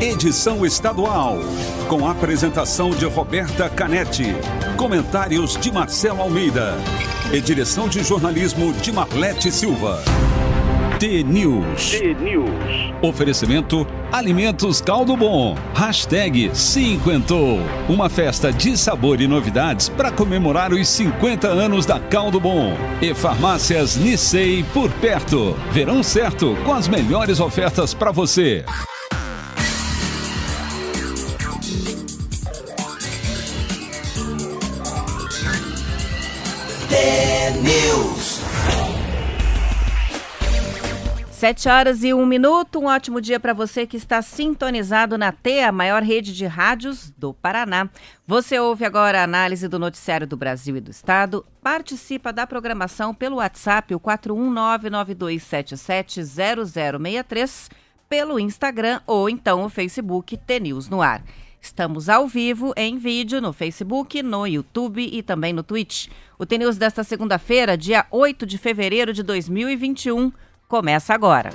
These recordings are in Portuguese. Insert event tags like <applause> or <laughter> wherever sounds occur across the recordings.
edição estadual. Com a apresentação de Roberta Canetti. Comentários de Marcelo Almeida. E direção de jornalismo de Marlete Silva. T-News. T-News. Oferecimento Alimentos Caldo Bom. Hashtag Cinquentou. Uma festa de sabor e novidades para comemorar os 50 anos da Caldo Bom. E Farmácias Nissei por perto. Verão certo com as melhores ofertas para você. T-News. Sete horas e um minuto. Um ótimo dia para você que está sintonizado na T, a maior rede de rádios do Paraná. Você ouve agora a análise do noticiário do Brasil e do Estado. Participa da programação pelo WhatsApp, o 41992770063, pelo Instagram ou então o Facebook T News no ar. Estamos ao vivo em vídeo no Facebook, no YouTube e também no Twitch. O TNews desta segunda-feira, dia 8 de fevereiro de 2021, começa agora.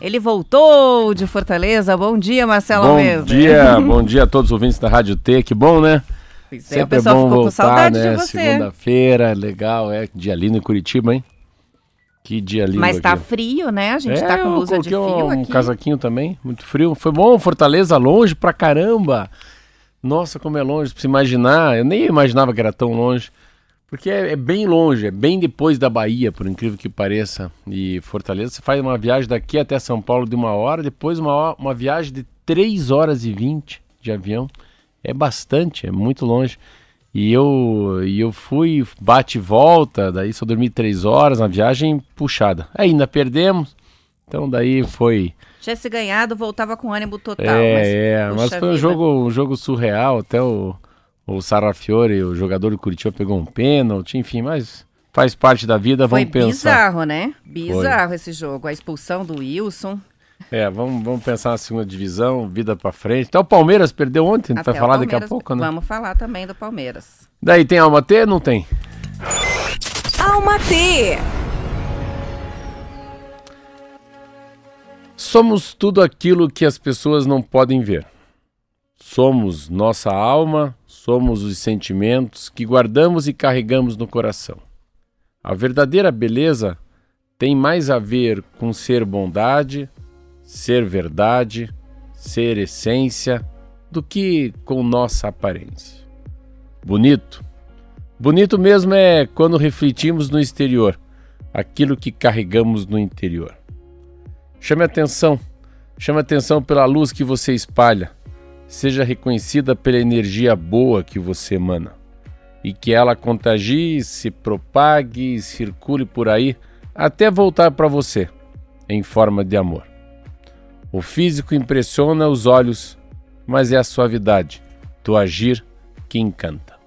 Ele voltou de Fortaleza. Bom dia, Marcelo Bom Almeida. dia, <laughs> bom dia a todos os ouvintes da Rádio T. Que bom, né? Pois é, o Sempre é pessoal bom ficou com voltar, saudade né? de você. Segunda-feira, legal, é. Dia lindo em Curitiba, hein? Que dia lindo Mas tá aqui. frio, né? A gente é, tá com blusa de frio um aqui. casaquinho também, muito frio. Foi bom, Fortaleza longe pra caramba. Nossa, como é longe, pra se imaginar. Eu nem imaginava que era tão longe. Porque é, é bem longe, é bem depois da Bahia, por incrível que pareça. E Fortaleza, você faz uma viagem daqui até São Paulo de uma hora, depois uma, hora- uma viagem de 3 horas e 20 de avião. É bastante, é muito longe. E eu, e eu fui, bate e volta, daí só dormi 3 horas, uma viagem puxada. Ainda perdemos, então daí foi. Tivesse ganhado, voltava com ânimo total. é, é, mas foi um jogo, um jogo surreal. Até o, o Sarrafiore, o jogador do Curitiba, pegou um pênalti, enfim, mas faz parte da vida, Foi vamos pensar. bizarro, né? Bizarro esse jogo. A expulsão do Wilson. É, vamos, vamos pensar na segunda divisão, vida pra frente. Até o Palmeiras perdeu ontem, a gente Até vai falar daqui a Palmeiras. pouco, né? Vamos falar também do Palmeiras. Daí tem alma T? Não tem. Alma T. Somos tudo aquilo que as pessoas não podem ver. Somos nossa alma, somos os sentimentos que guardamos e carregamos no coração. A verdadeira beleza tem mais a ver com ser bondade, ser verdade, ser essência, do que com nossa aparência. Bonito. Bonito mesmo é quando refletimos no exterior aquilo que carregamos no interior. Chame atenção, chame atenção pela luz que você espalha. Seja reconhecida pela energia boa que você emana. E que ela contagie, se propague circule por aí até voltar para você, em forma de amor. O físico impressiona os olhos, mas é a suavidade do agir que encanta.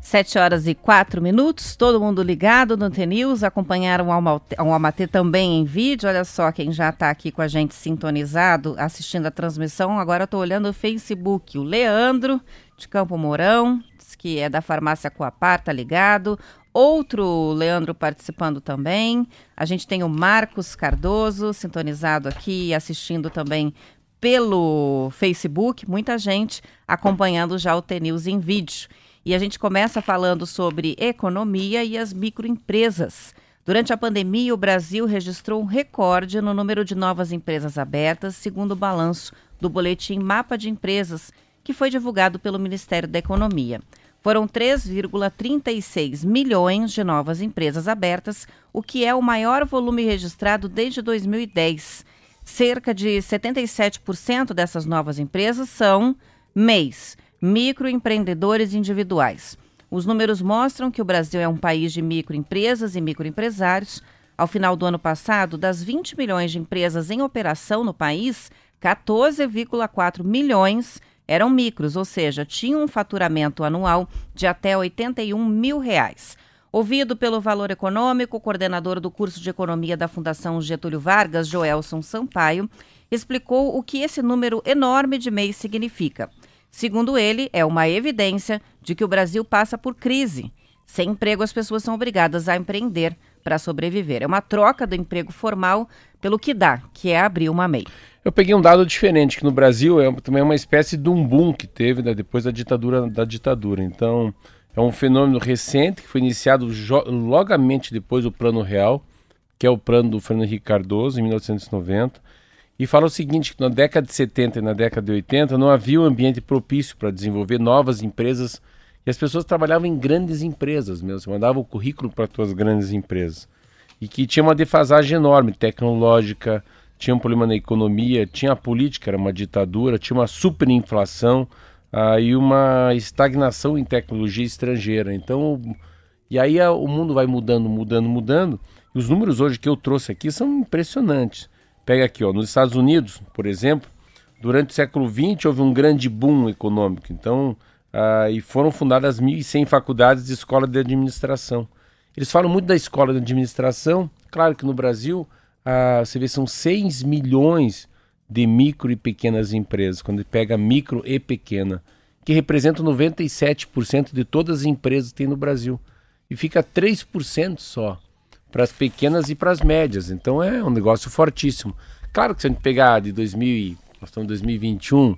Sete horas e quatro minutos, todo mundo ligado no T-News, acompanharam o Alma- o Almatê também em vídeo. Olha só quem já está aqui com a gente sintonizado, assistindo a transmissão. Agora estou olhando o Facebook. O Leandro, de Campo Mourão, que é da farmácia Coapar, tá ligado. Outro Leandro participando também. A gente tem o Marcos Cardoso, sintonizado aqui, assistindo também pelo Facebook. Muita gente acompanhando já o T-News em vídeo. E a gente começa falando sobre economia e as microempresas. Durante a pandemia, o Brasil registrou um recorde no número de novas empresas abertas, segundo o balanço do boletim Mapa de Empresas, que foi divulgado pelo Ministério da Economia. Foram 3,36 milhões de novas empresas abertas, o que é o maior volume registrado desde 2010. Cerca de 77% dessas novas empresas são MEIs, microempreendedores individuais. Os números mostram que o Brasil é um país de microempresas e microempresários. Ao final do ano passado, das 20 milhões de empresas em operação no país, 14,4 milhões eram micros, ou seja, tinham um faturamento anual de até 81 mil reais. Ouvido pelo Valor Econômico, o coordenador do curso de Economia da Fundação Getúlio Vargas, Joelson Sampaio, explicou o que esse número enorme de MEIs significa. Segundo ele, é uma evidência de que o Brasil passa por crise. Sem emprego, as pessoas são obrigadas a empreender para sobreviver. É uma troca do emprego formal pelo que dá, que é abrir uma MEI. Eu peguei um dado diferente, que no Brasil é também é uma espécie de um boom que teve né, depois da ditadura, da ditadura. Então, é um fenômeno recente que foi iniciado logamente depois do Plano Real, que é o plano do Fernando Henrique Cardoso, em 1990, e fala o seguinte, que na década de 70 e na década de 80 não havia um ambiente propício para desenvolver novas empresas e as pessoas trabalhavam em grandes empresas mesmo, você mandava o currículo para suas grandes empresas. E que tinha uma defasagem enorme, tecnológica, tinha um problema na economia, tinha a política, era uma ditadura, tinha uma superinflação ah, e uma estagnação em tecnologia estrangeira. Então, e aí a, o mundo vai mudando, mudando, mudando. E os números hoje que eu trouxe aqui são impressionantes. Pega aqui, ó, nos Estados Unidos, por exemplo, durante o século XX houve um grande boom econômico. Então, ah, e foram fundadas 1.100 faculdades de escola de administração. Eles falam muito da escola de administração. Claro que no Brasil, ah, você vê, são 6 milhões de micro e pequenas empresas, quando pega micro e pequena, que representam 97% de todas as empresas que tem no Brasil. E fica 3% só para as pequenas e para as médias. Então é um negócio fortíssimo. Claro que se a gente pegar de 2000, nós estamos em 2021,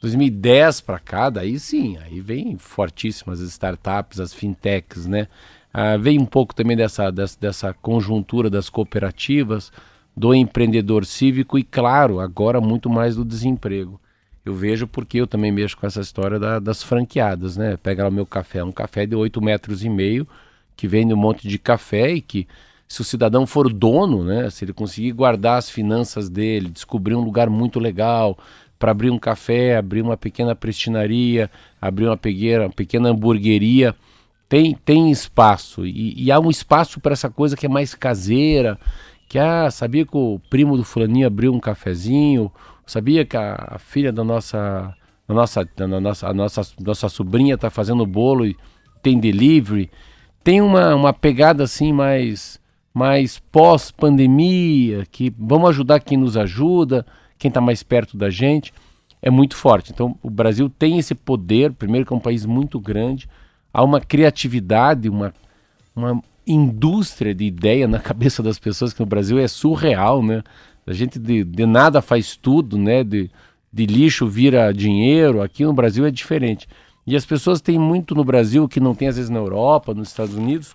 2010 para cá, daí sim, aí vem fortíssimas as startups, as fintechs, né? Ah, vem um pouco também dessa, dessa, dessa conjuntura das cooperativas, do empreendedor cívico e, claro, agora muito mais do desemprego. Eu vejo porque eu também mexo com essa história da, das franqueadas, né? Pega lá o meu café, um café de 8 metros e meio, que vende um monte de café e que se o cidadão for dono, né, se ele conseguir guardar as finanças dele, descobrir um lugar muito legal para abrir um café, abrir uma pequena prestinaria, abrir uma, pegueira, uma pequena hamburgueria, tem, tem espaço. E, e há um espaço para essa coisa que é mais caseira, que ah, sabia que o primo do fulaninho abriu um cafezinho, sabia que a, a filha da nossa, nossa, nossa, a nossa, nossa sobrinha está fazendo bolo e tem delivery. Tem uma, uma pegada assim mais mas pós-pandemia, que vamos ajudar quem nos ajuda, quem está mais perto da gente, é muito forte. Então, o Brasil tem esse poder, primeiro que é um país muito grande, há uma criatividade, uma, uma indústria de ideia na <laughs> cabeça das pessoas que no Brasil é surreal, né? A gente de, de nada faz tudo, né? De, de lixo vira dinheiro, aqui no Brasil é diferente. E as pessoas têm muito no Brasil que não tem às vezes na Europa, nos Estados Unidos,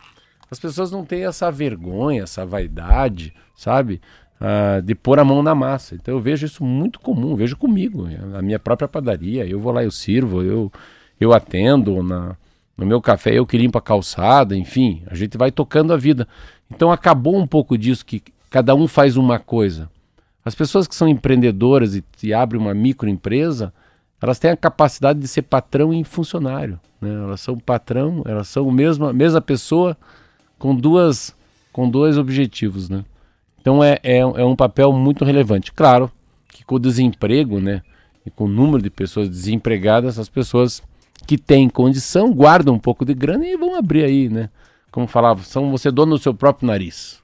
as pessoas não têm essa vergonha, essa vaidade, sabe? Ah, de pôr a mão na massa. Então eu vejo isso muito comum, vejo comigo, na minha própria padaria. Eu vou lá, eu sirvo, eu, eu atendo na, no meu café, eu que limpo a calçada, enfim, a gente vai tocando a vida. Então acabou um pouco disso que cada um faz uma coisa. As pessoas que são empreendedoras e, e abrem uma microempresa, elas têm a capacidade de ser patrão e funcionário. Né? Elas são patrão, elas são a mesma, mesma pessoa com duas com dois objetivos, né? Então é, é, é, um papel muito relevante. Claro que com o desemprego, né, e com o número de pessoas desempregadas, as pessoas que têm condição guardam um pouco de grana e vão abrir aí, né? Como falava, são você dono do seu próprio nariz.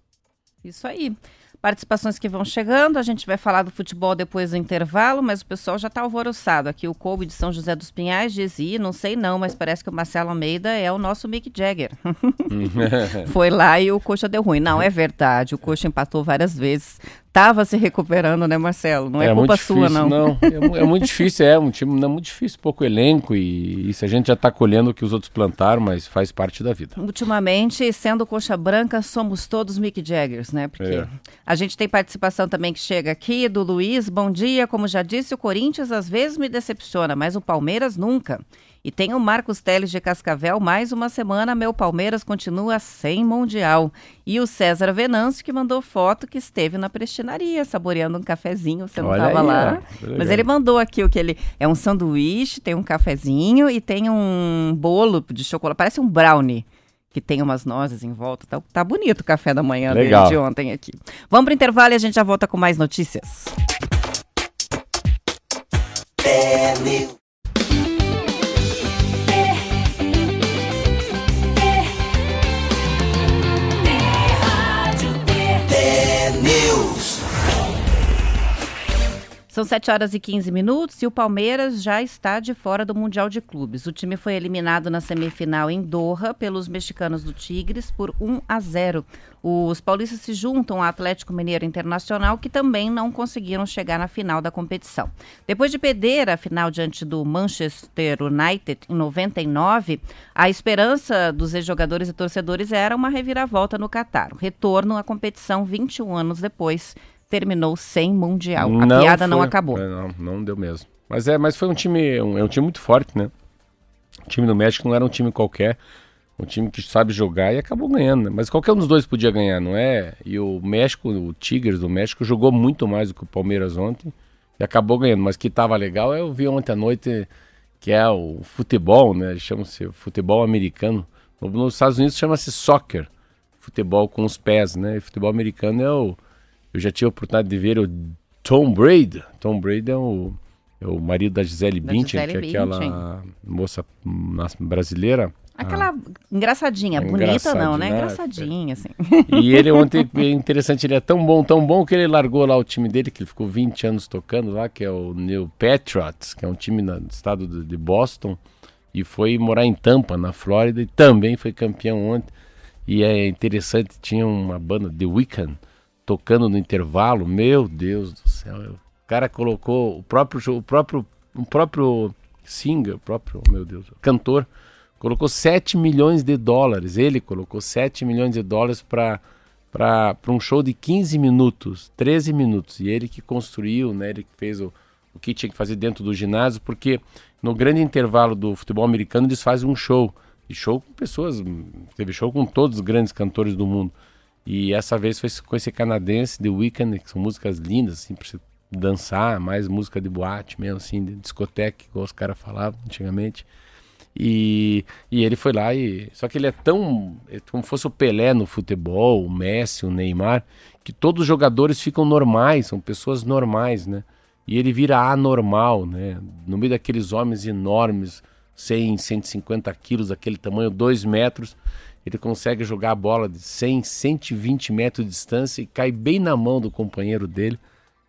Isso aí. Participações que vão chegando, a gente vai falar do futebol depois do intervalo, mas o pessoal já está alvoroçado. Aqui o Kobe de São José dos Pinhais diz, e não sei não, mas parece que o Marcelo Almeida é o nosso Mick Jagger. <laughs> Foi lá e o Coxa deu ruim. Não, é verdade, o Coxa empatou várias vezes estava se recuperando, né, Marcelo? Não é, é culpa sua, não. Não, é, é, muito difícil, é um time é muito difícil, pouco elenco e isso a gente já está colhendo o que os outros plantaram, mas faz parte da vida. Ultimamente, sendo coxa branca, somos todos Mick Jaggers, né? Porque é. a gente tem participação também que chega aqui do Luiz. Bom dia, como já disse, o Corinthians às vezes me decepciona, mas o Palmeiras nunca. E tem o Marcos Teles de Cascavel, mais uma semana, meu Palmeiras continua sem Mundial. E o César Venâncio, que mandou foto que esteve na prestinaria, saboreando um cafezinho, você não estava lá. Mas ele mandou aqui o que ele... É um sanduíche, tem um cafezinho e tem um bolo de chocolate, parece um brownie que tem umas nozes em volta. Tá, tá bonito o café da manhã de ontem aqui. Vamos para o intervalo e a gente já volta com mais notícias. São 7 horas e 15 minutos e o Palmeiras já está de fora do Mundial de Clubes. O time foi eliminado na semifinal em Doha pelos mexicanos do Tigres por 1 a 0. Os paulistas se juntam ao Atlético Mineiro Internacional, que também não conseguiram chegar na final da competição. Depois de perder a final diante do Manchester United em 99, a esperança dos ex-jogadores e torcedores era uma reviravolta no Catar. Retorno à competição 21 anos depois terminou sem mundial. A não piada foi, não acabou. É, não, não deu mesmo. Mas é, mas foi um time, um, é um time muito forte, né? O time do México não era um time qualquer, um time que sabe jogar e acabou ganhando. Né? Mas qualquer um dos dois podia ganhar, não é? E o México, o Tigres do México jogou muito mais do que o Palmeiras ontem e acabou ganhando. Mas que estava legal, eu vi ontem à noite que é o futebol, né? Chama-se futebol americano. Nos Estados Unidos chama-se soccer, futebol com os pés, né? E futebol americano é o eu já tive a oportunidade de ver o Tom Brady. Tom Brady é o, é o marido da Gisele Bündchen, que é aquela moça brasileira. Aquela ah, engraçadinha, bonita não, né? Engraçadinha, assim. E ele ontem, é interessante, ele é tão bom, tão bom que ele largou lá o time dele, que ele ficou 20 anos tocando lá, que é o New Patriots, que é um time no estado de Boston, e foi morar em Tampa, na Flórida, e também foi campeão ontem. E é interessante, tinha uma banda, The Weeknd, tocando no intervalo, meu Deus do céu. O cara colocou o próprio o próprio o próprio singer, o próprio, meu Deus, cantor colocou 7 milhões de dólares. Ele colocou 7 milhões de dólares para para um show de 15 minutos, 13 minutos. E ele que construiu, né, ele que fez o, o que tinha que fazer dentro do ginásio, porque no grande intervalo do futebol americano eles fazem um show. E show com pessoas, teve show com todos os grandes cantores do mundo. E essa vez foi com esse canadense, The Weeknd, que são músicas lindas, assim, pra você dançar, mais música de boate mesmo, assim, de discoteca, igual os caras falavam antigamente. E, e ele foi lá e. Só que ele é tão. É como fosse o Pelé no futebol, o Messi, o Neymar, que todos os jogadores ficam normais, são pessoas normais, né? E ele vira anormal, né? No meio daqueles homens enormes, 100, 150 quilos, aquele tamanho, 2 metros ele consegue jogar a bola de 100, 120 metros de distância e cai bem na mão do companheiro dele.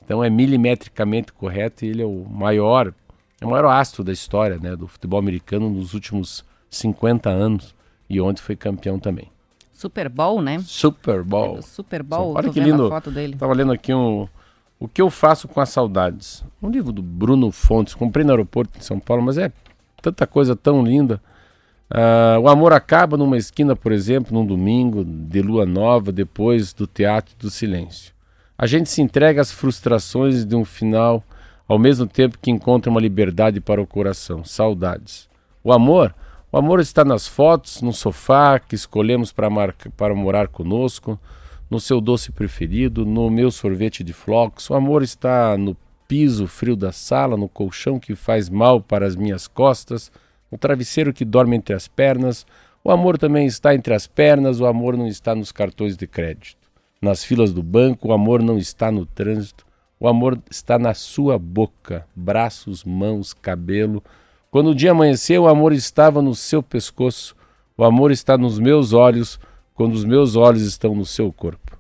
Então é milimetricamente correto e ele é o maior, é o maior astro da história né, do futebol americano nos últimos 50 anos e ontem foi campeão também. Super Bowl, né? Super Bowl. É Super Bowl, olha que lindo. foto dele. Tava lendo aqui um O que eu faço com as saudades. Um livro do Bruno Fontes, comprei no aeroporto de São Paulo, mas é tanta coisa tão linda. Uh, o amor acaba numa esquina, por exemplo, num domingo de lua nova, depois do teatro do silêncio. A gente se entrega às frustrações de um final, ao mesmo tempo que encontra uma liberdade para o coração, saudades. O amor, o amor está nas fotos, no sofá que escolhemos para, marca, para morar conosco, no seu doce preferido, no meu sorvete de flocos. O amor está no piso frio da sala, no colchão que faz mal para as minhas costas o travesseiro que dorme entre as pernas. O amor também está entre as pernas, o amor não está nos cartões de crédito. Nas filas do banco, o amor não está no trânsito. O amor está na sua boca, braços, mãos, cabelo. Quando o dia amanheceu, o amor estava no seu pescoço. O amor está nos meus olhos, quando os meus olhos estão no seu corpo.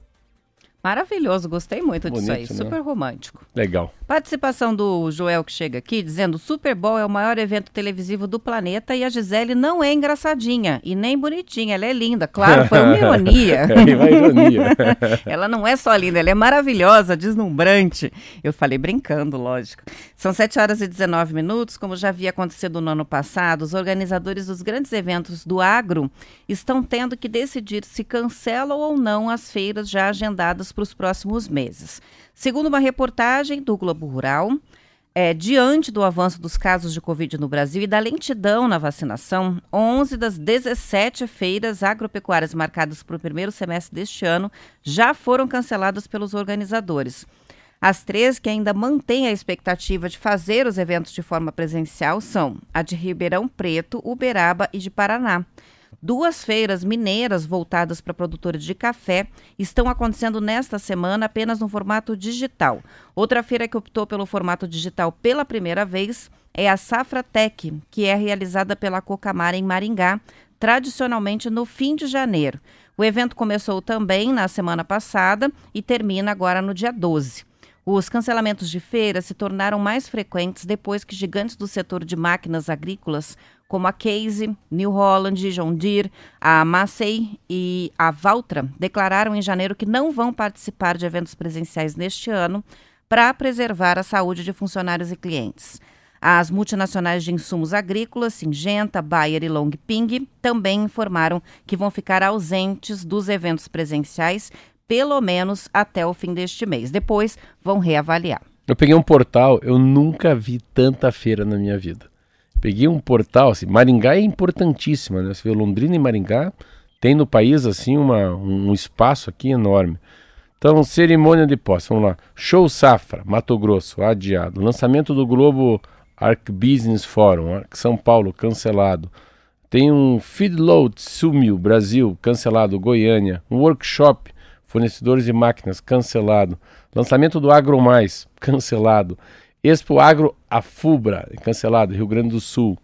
Maravilhoso, gostei muito Bonito, disso aí, né? super romântico. Legal. Participação do Joel que chega aqui dizendo: o Super Bowl é o maior evento televisivo do planeta e a Gisele não é engraçadinha e nem bonitinha, ela é linda. Claro, foi uma <laughs> ironia. é uma ironia. <laughs> <laughs> ela não é só linda, ela é maravilhosa, deslumbrante. Eu falei brincando, lógico. São 7 horas e 19 minutos, como já havia acontecido no ano passado, os organizadores dos grandes eventos do agro estão tendo que decidir se cancelam ou não as feiras já agendadas para os próximos meses. Segundo uma reportagem do Globo Rural, é, diante do avanço dos casos de Covid no Brasil e da lentidão na vacinação, 11 das 17 feiras agropecuárias marcadas para o primeiro semestre deste ano já foram canceladas pelos organizadores. As três que ainda mantêm a expectativa de fazer os eventos de forma presencial são a de Ribeirão Preto, Uberaba e de Paraná. Duas feiras mineiras voltadas para produtores de café estão acontecendo nesta semana apenas no formato digital. Outra feira que optou pelo formato digital pela primeira vez é a Safra Tech, que é realizada pela Cocamara em Maringá, tradicionalmente no fim de janeiro. O evento começou também na semana passada e termina agora no dia 12. Os cancelamentos de feiras se tornaram mais frequentes depois que gigantes do setor de máquinas agrícolas, como a Case, New Holland, John Deere, a Massey e a Valtra, declararam em janeiro que não vão participar de eventos presenciais neste ano para preservar a saúde de funcionários e clientes. As multinacionais de insumos agrícolas, Singenta, Bayer e Longping, também informaram que vão ficar ausentes dos eventos presenciais pelo menos até o fim deste mês. Depois vão reavaliar. Eu peguei um portal, eu nunca vi tanta feira na minha vida. Peguei um portal, assim, Maringá é importantíssima, né? Você vê Londrina e Maringá, tem no país, assim, uma, um espaço aqui enorme. Então, cerimônia de posse, vamos lá. Show Safra, Mato Grosso, adiado. Lançamento do Globo Arc Business Forum, São Paulo, cancelado. Tem um Feedload Sumiu, Brasil, cancelado. Goiânia. Um workshop fornecedores de máquinas, cancelado. Lançamento do Agro Mais, cancelado. Expo Agro Afubra, cancelado, Rio Grande do Sul.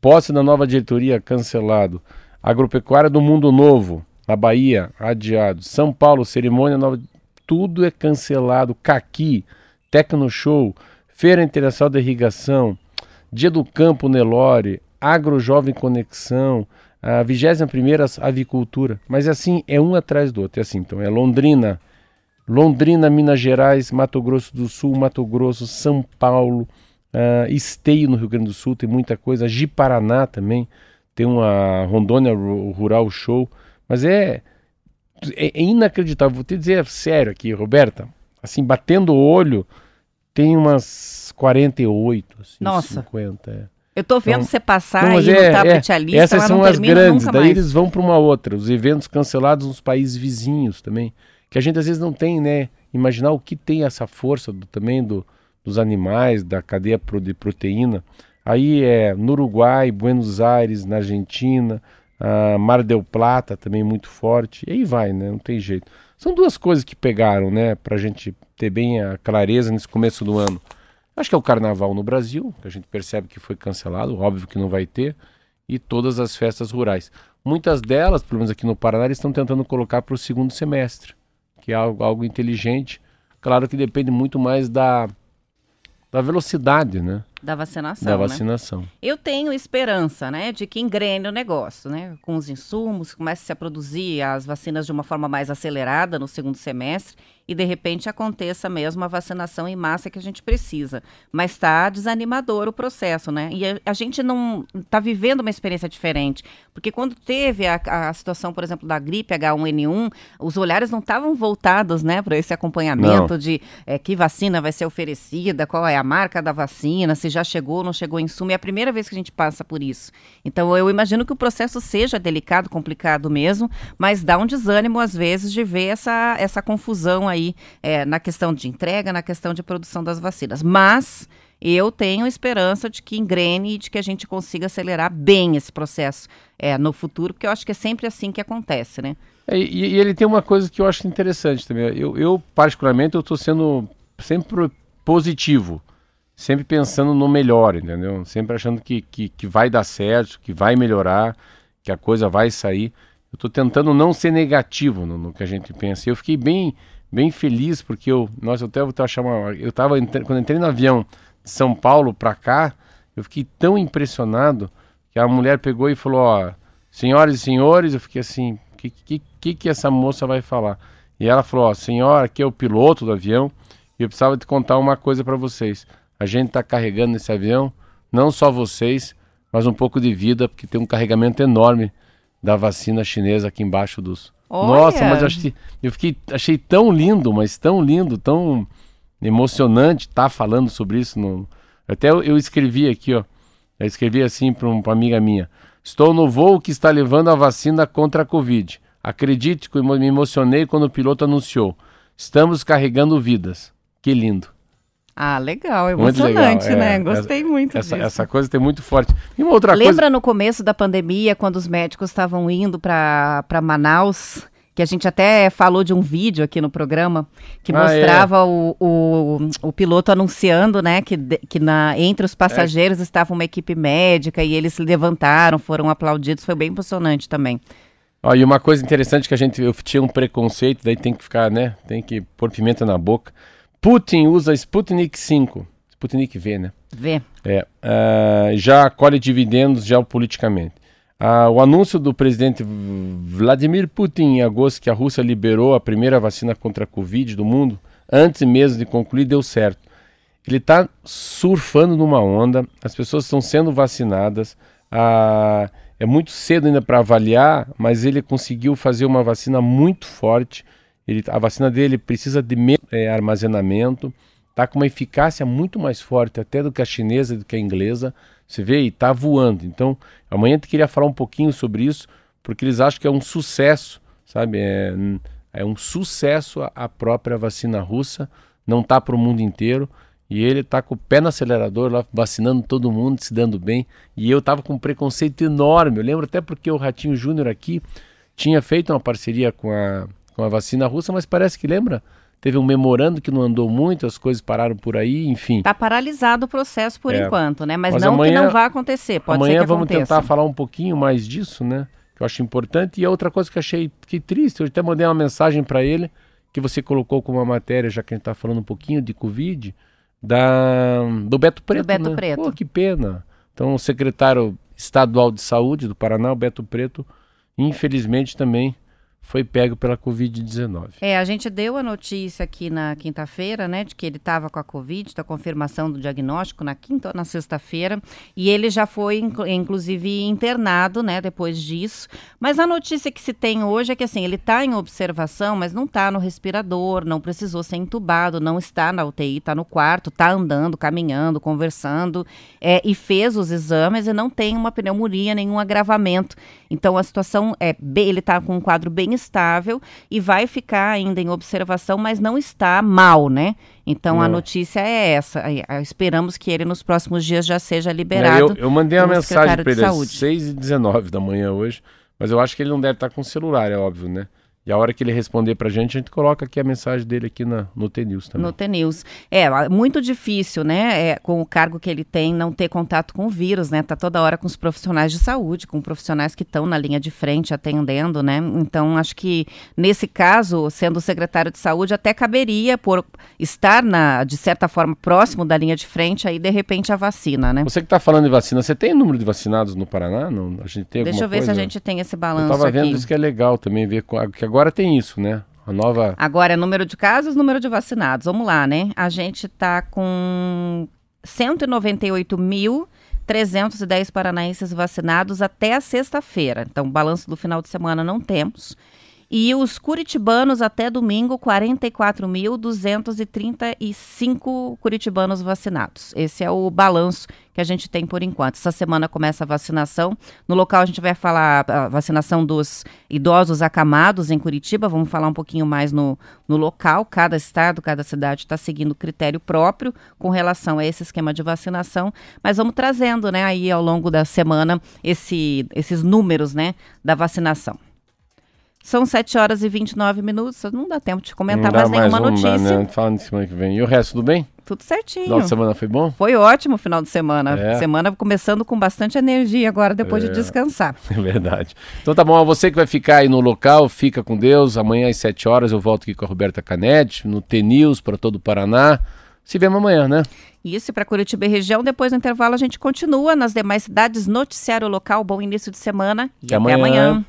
Posse da nova diretoria, cancelado. Agropecuária do Mundo Novo, na Bahia, adiado. São Paulo, cerimônia nova, tudo é cancelado. Caqui, Tecno Show, Feira Internacional de Irrigação, Dia do Campo Nelore, Agro Jovem Conexão, a 21 avicultura. Mas assim, é um atrás do outro. É assim, então, é Londrina, Londrina, Minas Gerais, Mato Grosso do Sul, Mato Grosso, São Paulo, uh, Esteio no Rio Grande do Sul, tem muita coisa. Ji-Paraná também, tem uma Rondônia Rural Show. Mas é, é, é inacreditável. Vou te dizer sério aqui, Roberta. Assim, batendo o olho, tem umas 48, assim, Nossa. 50. É. Eu tô vendo então, você passar aí é, no tablet é, ali. Essas são as grandes, daí eles vão para uma outra. Os eventos cancelados nos países vizinhos também. Que a gente às vezes não tem, né? Imaginar o que tem essa força do, também do, dos animais, da cadeia de proteína. Aí é no Uruguai, Buenos Aires, na Argentina, Mar del Plata também muito forte. E aí vai, né? Não tem jeito. São duas coisas que pegaram, né? Pra gente ter bem a clareza nesse começo do ano. Acho que é o carnaval no Brasil, que a gente percebe que foi cancelado, óbvio que não vai ter, e todas as festas rurais. Muitas delas, pelo menos aqui no Paraná, eles estão tentando colocar para o segundo semestre, que é algo, algo inteligente. Claro que depende muito mais da, da velocidade, né? Da vacinação. Da né? vacinação. Né? Eu tenho esperança, né, de que engrene o negócio, né, com os insumos, comece a produzir as vacinas de uma forma mais acelerada no segundo semestre e de repente aconteça mesmo a vacinação em massa que a gente precisa. Mas está desanimador o processo, né? E a, a gente não está vivendo uma experiência diferente, porque quando teve a, a, situação, por exemplo, da gripe H1N1, os olhares não estavam voltados, né, para esse acompanhamento não. de é, que vacina vai ser oferecida, qual é a marca da vacina, se já chegou ou não chegou em suma. É a primeira vez que a gente passa por isso. Então eu imagino que o processo seja delicado, complicado mesmo, mas dá um desânimo às vezes de ver essa, essa confusão aí é, na questão de entrega, na questão de produção das vacinas. Mas eu tenho esperança de que engrene e de que a gente consiga acelerar bem esse processo é, no futuro, porque eu acho que é sempre assim que acontece, né? É, e, e, ele tem uma coisa que eu acho interessante também. Eu, eu particularmente, eu estou sendo sempre positivo, sempre pensando no melhor, entendeu? Sempre achando que, que, que vai dar certo, que vai melhorar, que a coisa vai sair. Eu estou tentando não ser negativo no, no, que a gente pensa. Eu fiquei bem bem feliz porque eu, nossa, eu até vou uma, eu tava quando entrei no avião de São Paulo para cá, eu fiquei tão impressionado que a mulher pegou e falou, ó, senhoras e senhores, eu fiquei assim, que que que, que essa moça vai falar? E ela falou, ó, senhora, aqui é o piloto do avião e eu precisava te contar uma coisa para vocês. A gente está carregando nesse avião não só vocês, mas um pouco de vida, porque tem um carregamento enorme da vacina chinesa aqui embaixo dos, Olha. Nossa, mas eu, achei, eu fiquei, achei tão lindo, mas tão lindo, tão emocionante estar tá falando sobre isso. No... Até eu, eu, escrevi aqui, ó. Eu escrevi assim para um, uma amiga minha. Estou no voo que está levando a vacina contra a Covid. Acredite que me emocionei quando o piloto anunciou. Estamos carregando vidas. Que lindo. Ah, legal, emocionante, legal. né? É, Gostei muito essa, disso. Essa coisa tem muito forte. E uma outra Lembra coisa... no começo da pandemia, quando os médicos estavam indo para Manaus, que a gente até falou de um vídeo aqui no programa, que ah, mostrava é. o, o, o, piloto anunciando, né, que, que na, entre os passageiros é. estava uma equipe médica e eles se levantaram, foram aplaudidos, foi bem emocionante também. Ó, e uma coisa interessante que a gente, eu tinha um preconceito, daí tem que ficar, né, tem que pôr pimenta na boca, Putin usa Sputnik 5, Sputnik V, né? V. É, uh, já colhe dividendos geopoliticamente. Uh, o anúncio do presidente Vladimir Putin em agosto que a Rússia liberou a primeira vacina contra a Covid do mundo, antes mesmo de concluir, deu certo. Ele está surfando numa onda, as pessoas estão sendo vacinadas. Uh, é muito cedo ainda para avaliar, mas ele conseguiu fazer uma vacina muito forte. Ele, a vacina dele precisa de menos é, armazenamento está com uma eficácia muito mais forte até do que a chinesa, do que a inglesa. Você vê, e está voando. Então, amanhã eu queria falar um pouquinho sobre isso, porque eles acham que é um sucesso, sabe? É, é um sucesso a, a própria vacina russa, não está para o mundo inteiro. E ele está com o pé no acelerador lá, vacinando todo mundo, se dando bem. E eu estava com um preconceito enorme. Eu lembro até porque o Ratinho Júnior aqui tinha feito uma parceria com a, com a vacina russa, mas parece que lembra teve um memorando que não andou muito, as coisas pararam por aí, enfim. Está paralisado o processo por é. enquanto, né? Mas, Mas não amanhã, que não vai acontecer, pode amanhã ser que vamos aconteça. tentar falar um pouquinho mais disso, né? Que eu acho importante. E outra coisa que eu achei que triste, eu até mandei uma mensagem para ele, que você colocou como uma matéria, já que a gente está falando um pouquinho de Covid, da, do Beto Preto. Do Beto né? Preto. Pô, que pena. Então, o secretário estadual de saúde do Paraná, o Beto Preto, infelizmente também foi pego pela Covid-19. É, a gente deu a notícia aqui na quinta-feira, né, de que ele estava com a Covid, da confirmação do diagnóstico na quinta ou na sexta-feira, e ele já foi, inclusive, internado, né, depois disso. Mas a notícia que se tem hoje é que, assim, ele está em observação, mas não está no respirador, não precisou ser entubado, não está na UTI, está no quarto, está andando, caminhando, conversando, é, e fez os exames e não tem uma pneumonia, nenhum agravamento. Então, a situação é, ele está com um quadro bem estável e vai ficar ainda em observação, mas não está mal, né? Então a notícia é essa. Esperamos que ele nos próximos dias já seja liberado. Eu, eu mandei uma mensagem para ele às 6 e 19 da manhã hoje, mas eu acho que ele não deve estar com celular, é óbvio, né? E a hora que ele responder para a gente, a gente coloca aqui a mensagem dele aqui na, no TNews também. No TNews. É, muito difícil, né, é, com o cargo que ele tem, não ter contato com o vírus, né? Tá toda hora com os profissionais de saúde, com profissionais que estão na linha de frente atendendo, né? Então, acho que nesse caso, sendo secretário de saúde, até caberia por estar, na, de certa forma, próximo da linha de frente, aí, de repente, a vacina, né? Você que está falando de vacina, você tem o número de vacinados no Paraná? Não, a gente tem Deixa eu ver coisa? se a gente tem esse balanço Eu estava vendo isso que é legal também, ver que agora tem isso, né? A nova. Agora é número de casos, número de vacinados. Vamos lá, né? A gente está com 198.310 paranaenses vacinados até a sexta-feira. Então, balanço do final de semana não temos. E os curitibanos até domingo, 44.235 curitibanos vacinados. Esse é o balanço que a gente tem por enquanto. Essa semana começa a vacinação. No local a gente vai falar a vacinação dos idosos acamados em Curitiba. Vamos falar um pouquinho mais no, no local. Cada estado, cada cidade está seguindo critério próprio com relação a esse esquema de vacinação. Mas vamos trazendo, né, aí ao longo da semana esse, esses números, né, da vacinação. São 7 horas e 29 minutos. Não dá tempo de comentar mais nenhuma mais um, notícia. Né? Fala na semana que vem. E o resto, tudo bem? Tudo certinho. Final de semana foi bom? Foi ótimo o final de semana. É. Semana começando com bastante energia agora, depois é. de descansar. <laughs> É verdade. Então tá bom, a você que vai ficar aí no local, fica com Deus. Amanhã às 7 horas eu volto aqui com a Roberta Canete, no T-News para todo o Paraná. Se vemos amanhã, né? Isso, para Curitiba e região. Depois do intervalo a gente continua nas demais cidades. Noticiário local, bom início de semana e até, até amanhã. amanhã.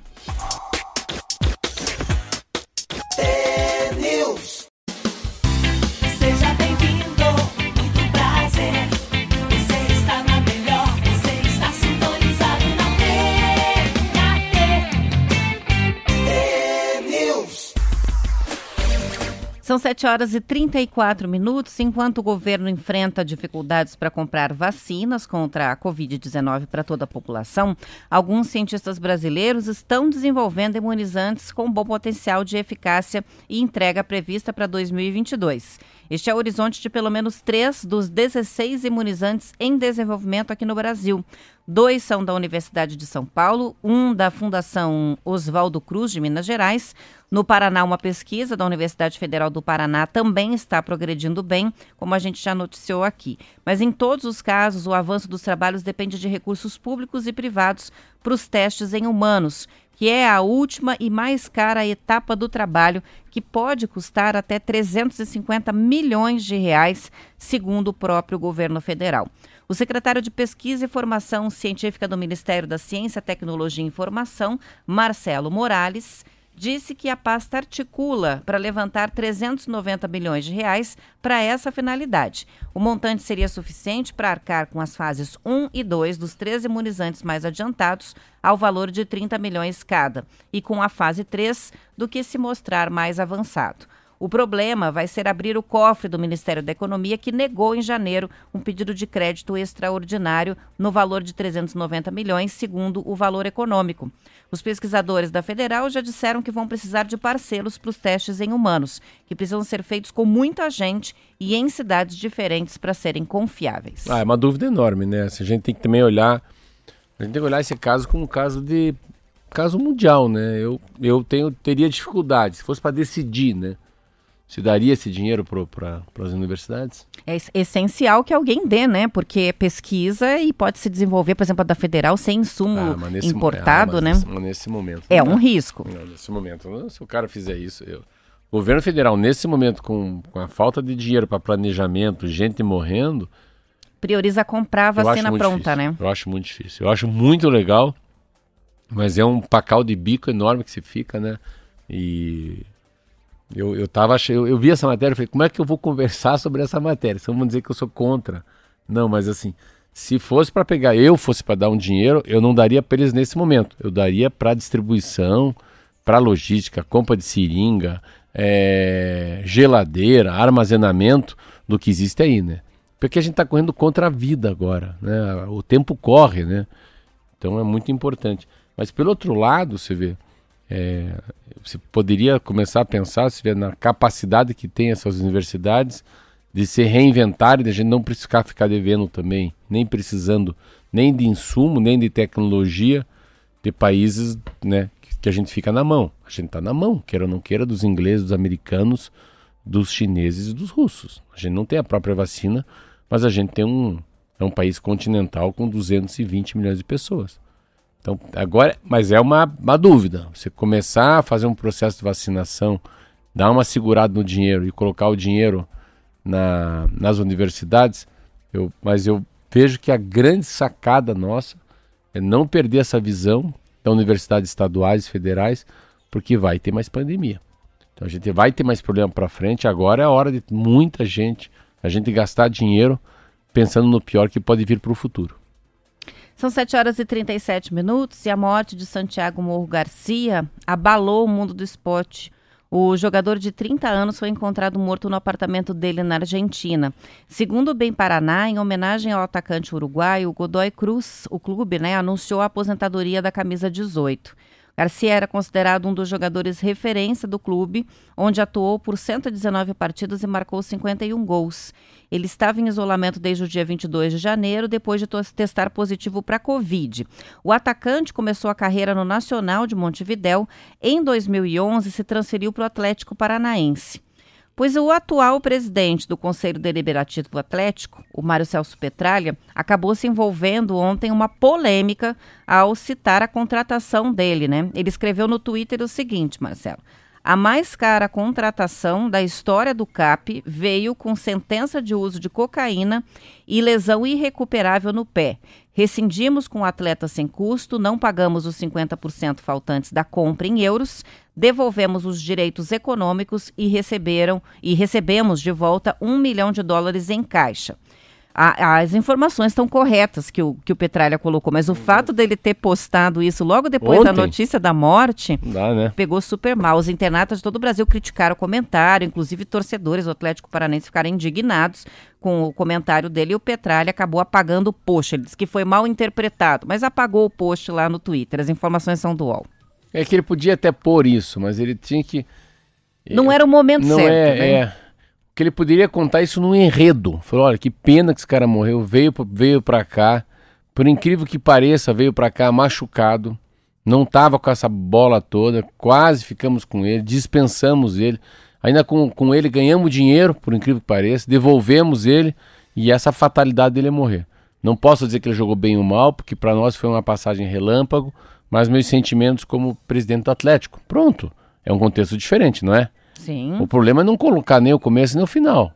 São 7 horas e 34 minutos. Enquanto o governo enfrenta dificuldades para comprar vacinas contra a Covid-19 para toda a população, alguns cientistas brasileiros estão desenvolvendo imunizantes com bom potencial de eficácia e entrega prevista para 2022. Este é o horizonte de pelo menos três dos 16 imunizantes em desenvolvimento aqui no Brasil. Dois são da Universidade de São Paulo, um da Fundação Oswaldo Cruz, de Minas Gerais. No Paraná, uma pesquisa da Universidade Federal do Paraná também está progredindo bem, como a gente já noticiou aqui. Mas em todos os casos, o avanço dos trabalhos depende de recursos públicos e privados para os testes em humanos, que é a última e mais cara etapa do trabalho, que pode custar até 350 milhões de reais, segundo o próprio governo federal. O secretário de Pesquisa e Formação Científica do Ministério da Ciência, Tecnologia e Informação, Marcelo Morales, disse que a pasta articula para levantar 390 bilhões de reais para essa finalidade. O montante seria suficiente para arcar com as fases 1 e 2 dos três imunizantes mais adiantados, ao valor de 30 milhões cada, e com a fase 3 do que se mostrar mais avançado. O problema vai ser abrir o cofre do Ministério da Economia, que negou em janeiro um pedido de crédito extraordinário no valor de 390 milhões, segundo o valor econômico. Os pesquisadores da Federal já disseram que vão precisar de parceiros para os testes em humanos, que precisam ser feitos com muita gente e em cidades diferentes para serem confiáveis. Ah, é uma dúvida enorme, né? A gente tem que também olhar, a gente tem que olhar esse caso como um caso de caso mundial, né? Eu, eu tenho, teria dificuldade, se fosse para decidir, né? Se daria esse dinheiro para as universidades? É essencial que alguém dê, né? Porque é pesquisa e pode se desenvolver, por exemplo, a da federal sem insumo ah, nesse, importado, ah, né? Nesse, nesse momento. É um risco. Não, nesse momento. Se o cara fizer isso, eu... o governo federal, nesse momento, com, com a falta de dinheiro para planejamento, gente morrendo. Prioriza comprar a vacina pronta, difícil. né? Eu acho muito difícil. Eu acho muito legal, mas é um pacal de bico enorme que se fica, né? E eu, eu, tava, eu, eu vi essa matéria e falei, como é que eu vou conversar sobre essa matéria? Se vão dizer que eu sou contra. Não, mas assim, se fosse para pegar, eu fosse para dar um dinheiro, eu não daria para eles nesse momento. Eu daria para distribuição, para logística, compra de seringa, é, geladeira, armazenamento do que existe aí, né? Porque a gente está correndo contra a vida agora, né? O tempo corre, né? Então é muito importante. Mas pelo outro lado, você vê, é, você poderia começar a pensar se vê, na capacidade que tem essas universidades de se reinventar e de a gente não precisar ficar devendo também, nem precisando nem de insumo, nem de tecnologia de países né, que, a gente fica na mão. A gente está na mão, queira ou não queira, dos ingleses, dos americanos, dos chineses e dos russos. A gente não tem a própria vacina, mas a gente tem um, é um país continental com 220 milhões de pessoas. Então, agora, mas é uma, uma dúvida. Você começar a fazer um processo de vacinação, dar uma segurada no dinheiro e colocar o dinheiro na, nas universidades, eu, mas eu vejo que a grande sacada nossa é não perder essa visão da universidades estaduais e federais, porque vai ter mais pandemia. Então a gente vai ter mais problema para frente. Agora é a hora de muita gente, a gente gastar dinheiro pensando no pior que pode vir para o futuro. São 7 horas e 37 minutos e a morte de Santiago Morro Garcia abalou o mundo do esporte. O jogador de 30 anos foi encontrado morto no apartamento dele na Argentina. Segundo o Bem Paraná, em homenagem ao atacante uruguaio, o Godoy Cruz, o clube, né, anunciou a aposentadoria da camisa 18. Garcia era considerado um dos jogadores referência do clube, onde atuou por 119 partidas e marcou 51 gols. Ele estava em isolamento desde o dia 22 de janeiro, depois de testar positivo para Covid. O atacante começou a carreira no Nacional de Montevidéu. Em 2011, se transferiu para o Atlético Paranaense pois o atual presidente do Conselho Deliberativo Atlético, o Mário Celso Petralha, acabou se envolvendo ontem em uma polêmica ao citar a contratação dele, né? Ele escreveu no Twitter o seguinte, Marcelo: a mais cara contratação da história do CAP veio com sentença de uso de cocaína e lesão irrecuperável no pé. Rescindimos com o atleta sem custo, não pagamos os 50% faltantes da compra em euros, devolvemos os direitos econômicos e receberam e recebemos de volta um milhão de dólares em caixa. A, as informações estão corretas que o, que o Petralha colocou, mas o fato dele ter postado isso logo depois Ontem. da notícia da morte Dá, né? pegou super mal. Os internatas de todo o Brasil criticaram o comentário, inclusive torcedores do Atlético Paranense ficaram indignados com o comentário dele e o Petralha acabou apagando o post. Ele disse que foi mal interpretado, mas apagou o post lá no Twitter. As informações são do UOL. É que ele podia até pôr isso, mas ele tinha que. Não era o momento não certo. É, né? é. Que ele poderia contar isso num enredo. Falou: olha, que pena que esse cara morreu, veio, veio pra cá por incrível que pareça, veio para cá machucado, não estava com essa bola toda, quase ficamos com ele, dispensamos ele. Ainda com, com ele ganhamos dinheiro, por incrível que pareça, devolvemos ele e essa fatalidade dele é morrer. Não posso dizer que ele jogou bem ou mal, porque para nós foi uma passagem relâmpago, mas meus sentimentos como presidente do Atlético. Pronto. É um contexto diferente, não é? Sim. O problema é não colocar nem o começo nem o final.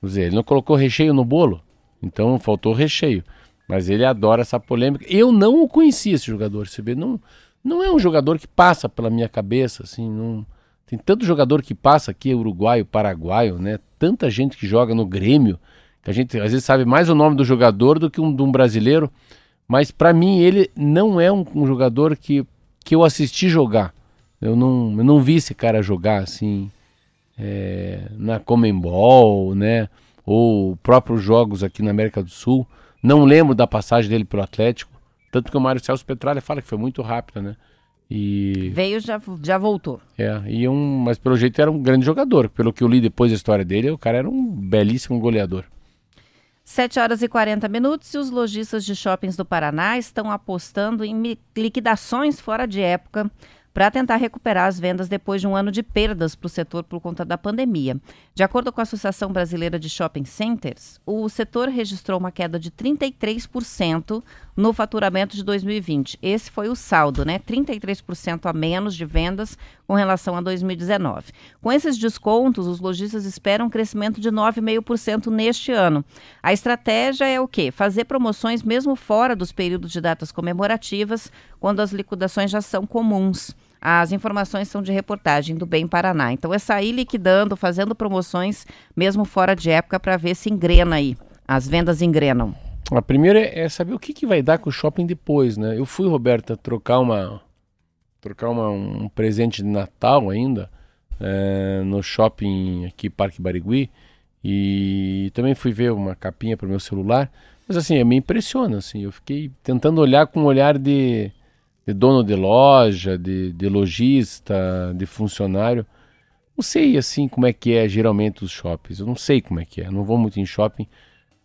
Quer dizer, ele não colocou recheio no bolo, então faltou recheio. Mas ele adora essa polêmica. Eu não o conhecia esse jogador, você vê, não, não é um jogador que passa pela minha cabeça, assim, não tem tanto jogador que passa aqui, uruguaio, paraguaio, né? Tanta gente que joga no Grêmio, que a gente às vezes sabe mais o nome do jogador do que um, de um brasileiro, mas para mim ele não é um, um, jogador que, que eu assisti jogar. Eu não, eu não vi esse cara jogar assim é, na Comembol, né? Ou próprios jogos aqui na América do Sul. Não lembro da passagem dele pelo Atlético. Tanto que o Mário Celso Petralha fala que foi muito rápida, né? E... Veio, já, já voltou. É, e um, mas pelo jeito era um grande jogador. Pelo que eu li depois da história dele, o cara era um belíssimo goleador. 7 horas e 40 minutos e os lojistas de shoppings do Paraná estão apostando em liquidações fora de época para tentar recuperar as vendas depois de um ano de perdas para o setor por conta da pandemia. De acordo com a Associação Brasileira de Shopping Centers, o setor registrou uma queda de 33% no faturamento de 2020. Esse foi o saldo, né? 33% a menos de vendas com relação a 2019. Com esses descontos, os lojistas esperam um crescimento de 9,5% neste ano. A estratégia é o quê? Fazer promoções mesmo fora dos períodos de datas comemorativas, quando as liquidações já são comuns. As informações são de reportagem do Bem Paraná. Então é sair liquidando, fazendo promoções, mesmo fora de época, para ver se engrena aí. As vendas engrenam. A primeira é saber o que, que vai dar com o shopping depois, né? Eu fui, Roberta, trocar uma trocar uma, um presente de Natal ainda é, no shopping aqui Parque Barigui e também fui ver uma capinha para o meu celular. Mas assim, me impressiona, assim, eu fiquei tentando olhar com um olhar de de dono de loja, de, de lojista, de funcionário. Não sei assim como é que é geralmente os shoppings. Eu não sei como é que é. Eu não vou muito em shopping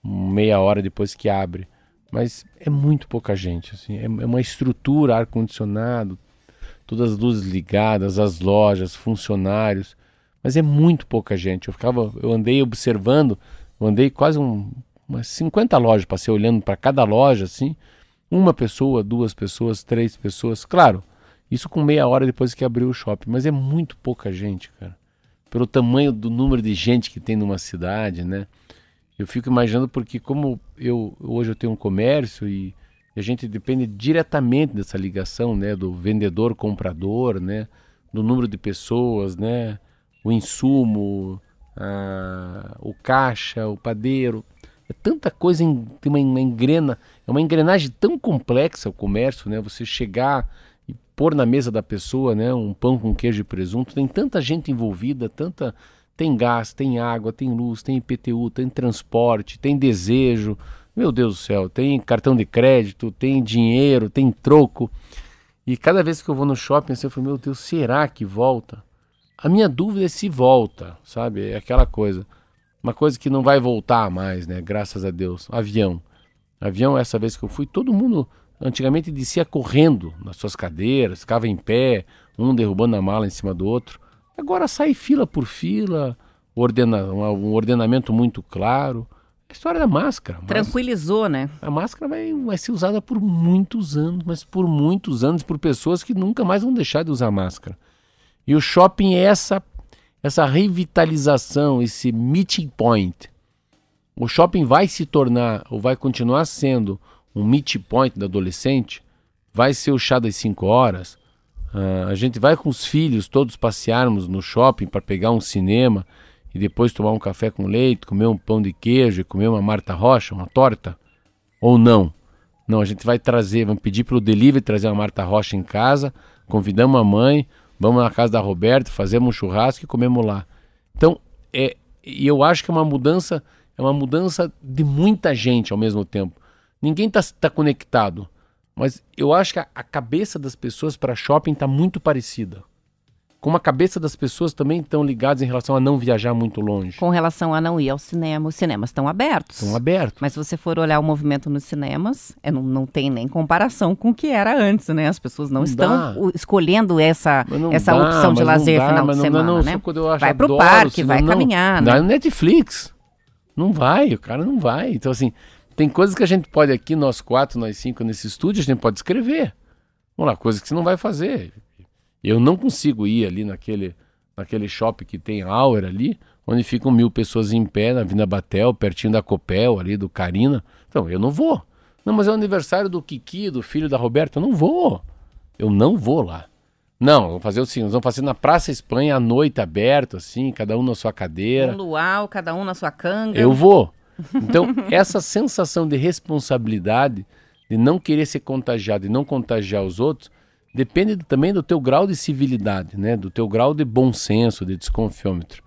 meia hora depois que abre. Mas é muito pouca gente. Assim. É, é uma estrutura, ar-condicionado, todas as luzes ligadas, as lojas, funcionários. Mas é muito pouca gente. Eu ficava, eu andei observando, eu andei quase um, umas 50 lojas, passei olhando para cada loja assim uma pessoa, duas pessoas, três pessoas. Claro, isso com meia hora depois que abriu o shopping. Mas é muito pouca gente, cara. Pelo tamanho do número de gente que tem numa cidade, né? Eu fico imaginando porque como eu hoje eu tenho um comércio e a gente depende diretamente dessa ligação, né, do vendedor comprador, né, do número de pessoas, né, o insumo, a, o caixa, o padeiro, é tanta coisa, em, uma engrena, é uma engrenagem tão complexa o comércio, né? Você chegar e pôr na mesa da pessoa, né, um pão com queijo e presunto, tem tanta gente envolvida, tanta tem gás, tem água, tem luz, tem IPTU, tem transporte, tem desejo. Meu Deus do céu, tem cartão de crédito, tem dinheiro, tem troco. E cada vez que eu vou no shopping, assim, eu falo, meu Deus, será que volta? A minha dúvida é se volta, sabe? É aquela coisa. Uma coisa que não vai voltar mais, né? Graças a Deus. Avião. Avião, essa vez que eu fui, todo mundo antigamente descia correndo nas suas cadeiras, ficava em pé, um derrubando a mala em cima do outro. Agora sai fila por fila, ordena, um ordenamento muito claro. A história da máscara. Tranquilizou, né? A máscara vai, vai ser usada por muitos anos, mas por muitos anos, por pessoas que nunca mais vão deixar de usar máscara. E o shopping é essa essa revitalização, esse meeting point. O shopping vai se tornar, ou vai continuar sendo, um meeting point da adolescente, vai ser o chá das 5 horas. Uh, a gente vai com os filhos todos passearmos no shopping para pegar um cinema e depois tomar um café com leite, comer um pão de queijo e comer uma Marta Rocha, uma torta? Ou não? Não, a gente vai trazer, vamos pedir para o delivery trazer uma Marta Rocha em casa, convidamos a mãe, Vamos na casa da Roberta, fazemos um churrasco e comemos lá. Então, é, e eu acho que é uma mudança, é uma mudança de muita gente ao mesmo tempo. Ninguém está tá conectado, mas eu acho que a, a cabeça das pessoas para shopping está muito parecida. como a cabeça das pessoas também estão ligadas em relação a não viajar muito longe. Com relação a não ir ao cinema, os cinemas estão abertos. Estão abertos. Mas se você for olhar o movimento nos cinemas, é, não, não tem nem comparação com o que era antes, né? As pessoas não, Não estão dá. escolhendo essa, essa dá, opção de lazer dá, final de semana, não, não, né? vai pro parque, vai caminhar, Dá né? no Netflix. Não vai, o cara não vai. Então, assim, tem coisas que a gente pode aqui, nós quatro, nós cinco, nesse estúdio, a gente pode escrever. Vamos lá, coisas que você não vai fazer. Eu não consigo ir ali naquele, naquele shopping que tem Auer ali, onde ficam mil pessoas em pé na Vina Batel, pertinho da Copel, ali do Carina. Então, eu não vou. Não, mas é o aniversário do Kiki, do filho da Roberta. Eu não vou. Eu não vou lá. Não, vamos fazer o seguinte, nós vamos fazer na Praça Espanha à noite aberto, assim, cada um na sua cadeira. Um luau, cada um na sua canga. Eu vou. Então, <laughs> essa sensação de responsabilidade, de não querer ser contagiado e não contagiar os outros, depende também do teu grau de civilidade, né? Do teu grau de bom senso, de desconfiômetro.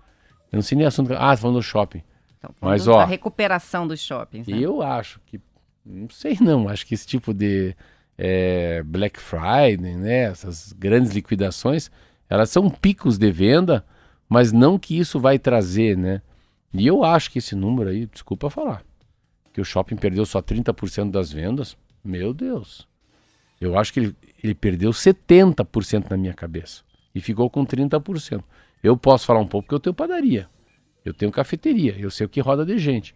Eu não sei nem assunto. Ah, falando do shopping. Então, Mas, ó, da recuperação dos shoppings. né? Eu acho que. Não sei não, acho que esse tipo de é, Black Friday, né? Essas grandes liquidações, elas são picos de venda, mas não que isso vai trazer, né? E eu acho que esse número aí, desculpa falar, que o shopping perdeu só 30% das vendas, meu Deus. Eu acho que ele, ele perdeu 70% na minha cabeça e ficou com 30%. Eu posso falar um pouco porque eu tenho padaria, eu tenho cafeteria, eu sei o que roda de gente.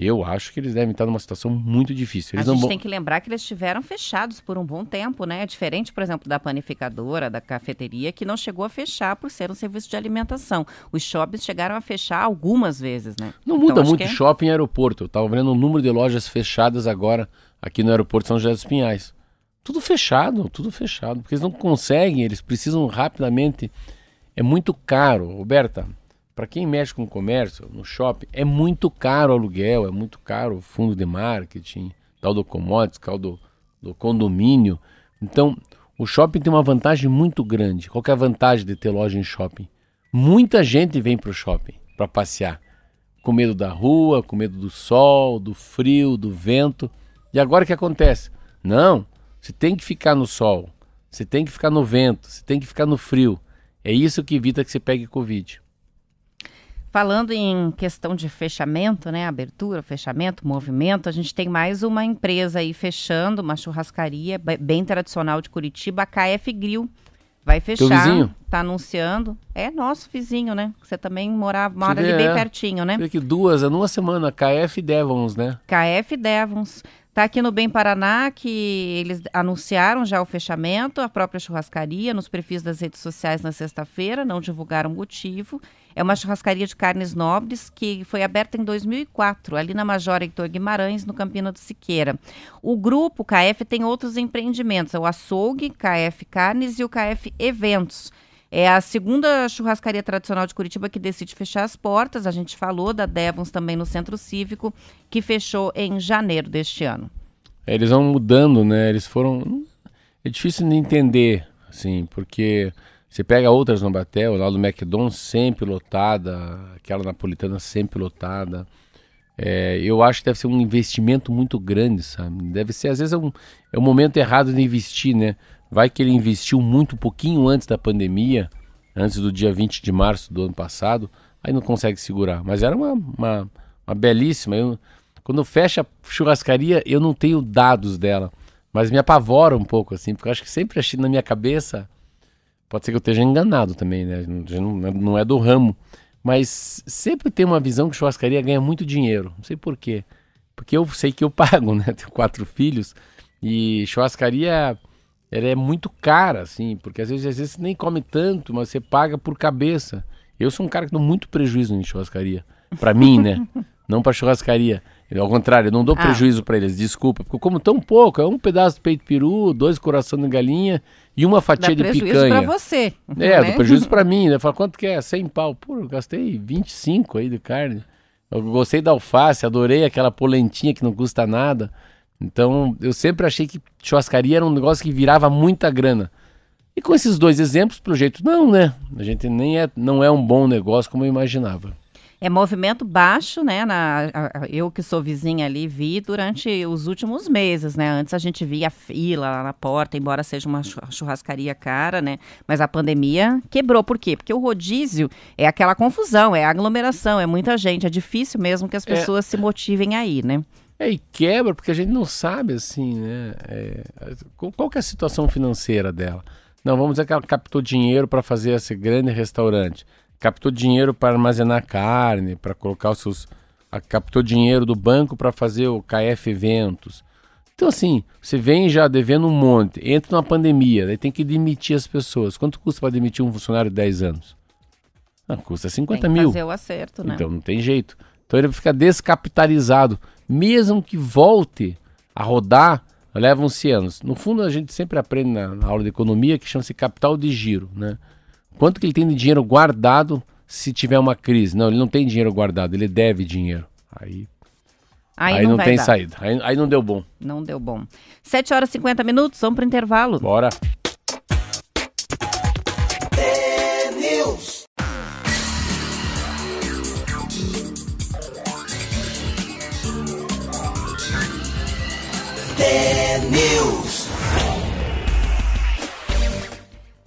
Eu acho que eles devem estar numa situação muito difícil. A Eles gente não vão... tem que lembrar que eles estiveram fechados por um bom tempo, né? Diferente, por exemplo, da panificadora, da cafeteria, que não chegou a fechar por ser um serviço de alimentação. Os shoppings chegaram a fechar algumas vezes, né? Não Então, muda muito que é- shopping e aeroporto. Eu estava vendo o número de lojas fechadas agora aqui no aeroporto São José dos Pinhais. Tudo fechado, tudo fechado. Porque eles não conseguem, eles precisam rapidamente. É muito caro, Roberta. Para quem mexe com comércio, no shopping, é muito caro o aluguel, é muito caro o fundo de marketing, tal do commodities, tal do, do condomínio. Então, o shopping tem uma vantagem muito grande. Qual é a vantagem de ter loja em shopping? Muita gente vem para o shopping para passear com medo da rua, com medo do sol, do frio, do vento. E agora o que acontece? Não, você tem que ficar no sol, você tem que ficar no vento, você tem que ficar no frio. É isso que evita que você pegue Covid. Falando em questão de fechamento, né? Abertura, fechamento, movimento, a gente tem mais uma empresa aí fechando, uma churrascaria be- bem tradicional de Curitiba, a KF Grill. Vai fechar. vizinho? Tá anunciando. É nosso vizinho, né? Você também morava, mora vê, ali bem é. pertinho, né? Teve que duas, numa semana, KF Devons, né? KF Devons. Está aqui no Bem Paraná que eles anunciaram já o fechamento, a própria churrascaria, nos perfis das redes sociais na sexta-feira, não divulgaram o motivo. É uma churrascaria de carnes nobres que foi aberta em 2004, ali na Major Heitor Guimarães, no Campina do Siqueira. O grupo KF tem outros empreendimentos, é o Açougue, KF Carnes e o KF Eventos. É a segunda churrascaria tradicional de Curitiba que decide fechar as portas. A gente falou da Devons também no Centro Cívico, que fechou em janeiro deste ano. Eles vão mudando, né? Eles foram. É difícil de entender, assim, porque você pega outras no Batel, lá do McDonald's sempre lotada, aquela napolitana sempre lotada. É, eu acho que deve ser um investimento muito grande, sabe? Deve ser, às vezes, é um, é um momento errado de investir, né? Vai que ele investiu muito pouquinho antes da pandemia, antes do dia 20 de março do ano passado, aí não consegue segurar. Mas era uma, uma, uma belíssima. Eu, quando fecha a churrascaria, eu não tenho dados dela, mas me apavora um pouco, assim, porque eu acho que sempre achei na minha cabeça. Pode ser que eu esteja enganado também, né? Não, não- não é do ramo. Mas sempre tem uma visão que churrascaria ganha muito dinheiro. Não sei por quê. Porque eu sei que eu <laughs> pago, né? Tenho quatro filhos. E churrascaria ela é muito cara, assim, porque às vezes, às vezes você nem come tanto, mas você paga por cabeça. Eu sou um cara que dou muito prejuízo em churrascaria. Pra mim, né? <laughs> Não pra churrascaria. Ao contrário, eu não dou Ah. prejuízo pra eles, desculpa. Porque eu como tão pouco, é um pedaço de peito de peru, dois coração de galinha e uma Dá fatia de prejuízo picanha. para você. É, né? do prejuízo pra mim, né? Fala, quanto que é? 100 pau. Pô, eu gastei 25 aí de carne. Eu gostei da alface, adorei aquela polentinha que não custa nada. Então, eu sempre achei que churrascaria era um negócio que virava muita grana. E com esses dois exemplos, pelo jeito, não, né? A gente nem é, não é um bom negócio como eu imaginava. É movimento baixo, né? Na, eu que sou vizinha ali vi durante os últimos meses, né? Antes a gente via fila lá na porta, embora seja uma churrascaria cara, né? Mas a pandemia quebrou. Por quê? Porque o rodízio é aquela confusão, é aglomeração, é muita gente. É difícil mesmo que as é. pessoas é... se motivem aí, né? É, e quebra porque a gente não sabe, assim, né? É, qual que é a situação financeira dela? Não, vamos dizer que ela captou dinheiro para fazer esse grande restaurante captou dinheiro para armazenar carne, para colocar os seus. captou dinheiro do banco para fazer o KF Eventos. Então, assim, você vem já devendo um monte, entra numa pandemia, daí tem que demitir as pessoas. Quanto custa para demitir um funcionário de 10 anos? Ah, custa 50 tem que mil. fazer o acerto, né? Então não tem jeito. Então ele fica descapitalizado. Mesmo que volte a rodar, levam-se anos. No fundo, a gente sempre aprende na, na aula de economia que chama-se capital de giro, né? Quanto que ele tem de dinheiro guardado se tiver uma crise? Não, ele não tem dinheiro guardado, ele deve dinheiro. Aí Aí, aí, não, não tem dar. saída. Aí, aí, não deu bom. Não deu bom. 7 horas e 50 minutos, vamos para o intervalo. Bora.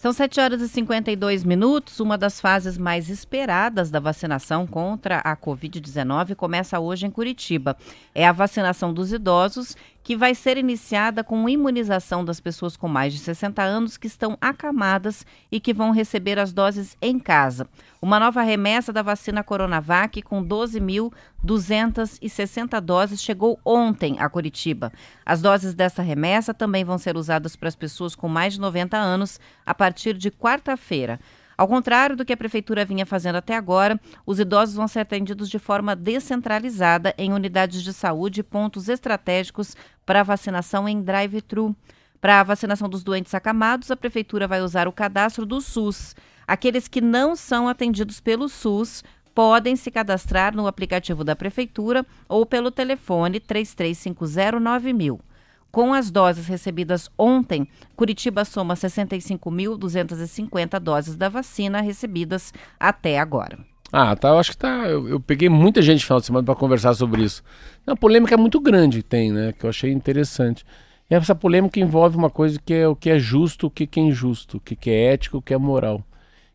São 7 horas e 52 minutos. Uma das fases mais esperadas da vacinação contra a Covid-19 começa hoje em Curitiba. É a vacinação dos idosos que vai ser iniciada com imunização das pessoas com mais de 60 anos que estão acamadas e que vão receber as doses em casa. Uma nova remessa da vacina Coronavac com 12.260 doses chegou ontem a Curitiba. As doses dessa remessa também vão ser usadas para as pessoas com mais de 90 anos a partir de quarta-feira. Ao contrário do que a prefeitura vinha fazendo até agora, os idosos vão ser atendidos de forma descentralizada em unidades de saúde e pontos estratégicos para vacinação em drive-thru. Para a vacinação dos doentes acamados, a prefeitura vai usar o cadastro do SUS. Aqueles que não são atendidos pelo SUS podem se cadastrar no aplicativo da prefeitura ou pelo telefone 33509000. Com as doses recebidas ontem, Curitiba soma 65.250 doses da vacina recebidas até agora. Ah, tá. Eu acho que tá. Eu, eu peguei muita gente no final de semana para conversar sobre isso. Uma polêmica muito grande tem, né? Que eu achei interessante. E essa polêmica envolve uma coisa que é o que é justo, o que é injusto, o que é ético, o que é moral.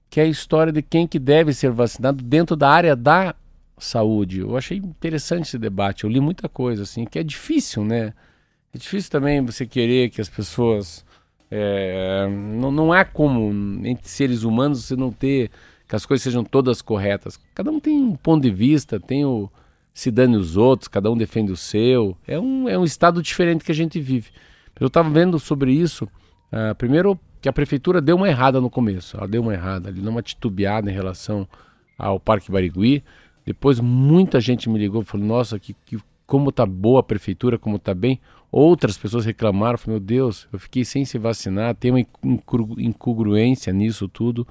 Que é a história de quem que deve ser vacinado dentro da área da saúde. Eu achei interessante esse debate. Eu li muita coisa, assim, que é difícil, né? É difícil também você querer que as pessoas. É, não, não há como, entre seres humanos, você não ter. Que as coisas sejam todas corretas. Cada um tem um ponto de vista, tem o. se dane os outros, cada um defende o seu. É um, é um estado diferente que a gente vive. Eu estava vendo sobre isso. Uh, primeiro, que a prefeitura deu uma errada no começo. Ela deu uma errada, ali, uma titubeada em relação ao Parque Barigui. Depois, muita gente me ligou e falou: Nossa, que, que, como tá boa a prefeitura, como tá bem. Outras pessoas reclamaram, falaram, meu Deus, eu fiquei sem se vacinar, tem uma incongruência nisso tudo.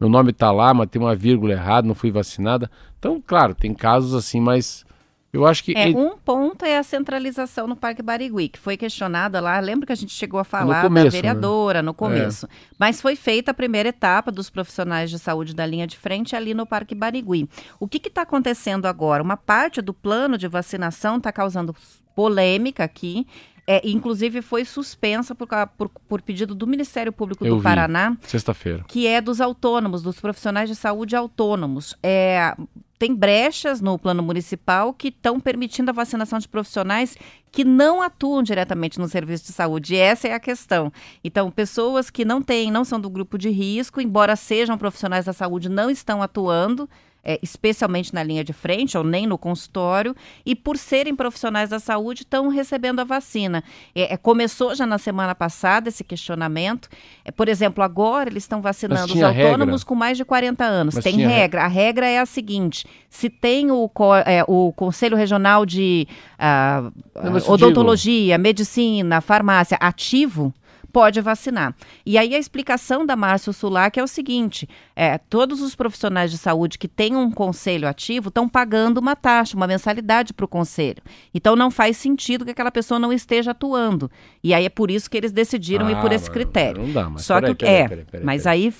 Meu nome está lá, mas tem uma vírgula errada, não fui vacinada. Então, claro, tem casos assim, mas eu acho que. É, um ponto é a centralização no Parque Barigui, que foi questionada lá. Lembra que a gente chegou a falar começo, da vereadora né? no começo. É. Mas foi feita a primeira etapa dos profissionais de saúde da linha de frente ali no Parque Barigui. O que está acontecendo agora? Uma parte do plano de vacinação está causando polêmica aqui. É, inclusive foi suspensa por, por, por, pedido do Ministério Público Eu do Paraná. Sexta-feira. Que é dos autônomos, dos profissionais de saúde autônomos. É, tem brechas no plano municipal que estão permitindo a vacinação de profissionais que não atuam diretamente no serviço de saúde. E essa é a questão. Então, pessoas que não têm, não são do grupo de risco, embora sejam profissionais da saúde, não estão atuando é, especialmente na linha de frente ou nem no consultório, e por serem profissionais da saúde estão recebendo a vacina. É, é, começou já na semana passada esse questionamento. É, por exemplo, agora eles estão vacinando os autônomos regra. com mais de 40 anos. Mas tem regra. A regra é a seguinte: se tem o, é, o Conselho Regional de uh, Odontologia. Medicina, Farmácia ativo pode vacinar. E aí a explicação da Márcio Sulac é o seguinte: é, todos os profissionais de saúde que têm um conselho ativo estão pagando uma taxa, uma mensalidade para o conselho. Então não faz sentido que aquela pessoa não esteja atuando. E aí é por isso que eles decidiram ah, ir por esse critério. Não dá, mas Só que é, mas aí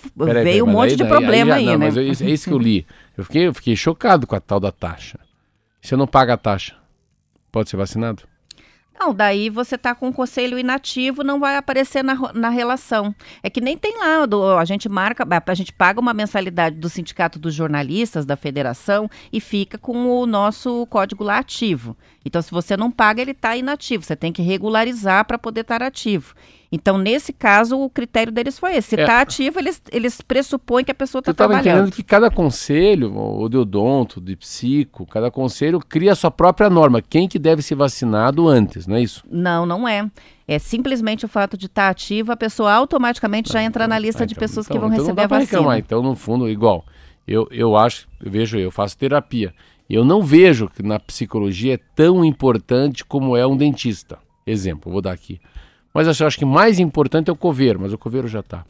veio um monte de problema aí, aí, aí né? Mas é isso que eu li. Eu fiquei, eu fiquei chocado com a tal da taxa. Se eu não paga a taxa, pode ser vacinado? Não, daí você está com o conselho inativo, não vai aparecer na, na relação. É que nem tem lá, do, a gente marca, a gente paga uma mensalidade do Sindicato dos Jornalistas, da Federação, e fica com o nosso código lá ativo. Então, se você não paga, ele está inativo. Você tem que regularizar para poder estar ativo. Então, nesse caso, o critério deles foi esse. Se está é. ativo, eles, eles pressupõem que a pessoa está trabalhando. Eu estava entendendo que cada conselho, o de odonto, de psico, cada conselho cria a sua própria norma. Quem que deve ser vacinado antes, não é isso? Não, não é. É simplesmente o fato de estar tá ativo, a pessoa automaticamente já entra na lista ah, então, de pessoas então, que vão então receber a vacina. Reclamar. Então, no fundo, igual. Eu, eu acho, eu vejo, eu faço terapia. Eu não vejo que na psicologia é tão importante como é um dentista. Exemplo, vou dar aqui. Mas eu acho que mais importante é o coveiro, mas o coveiro já está.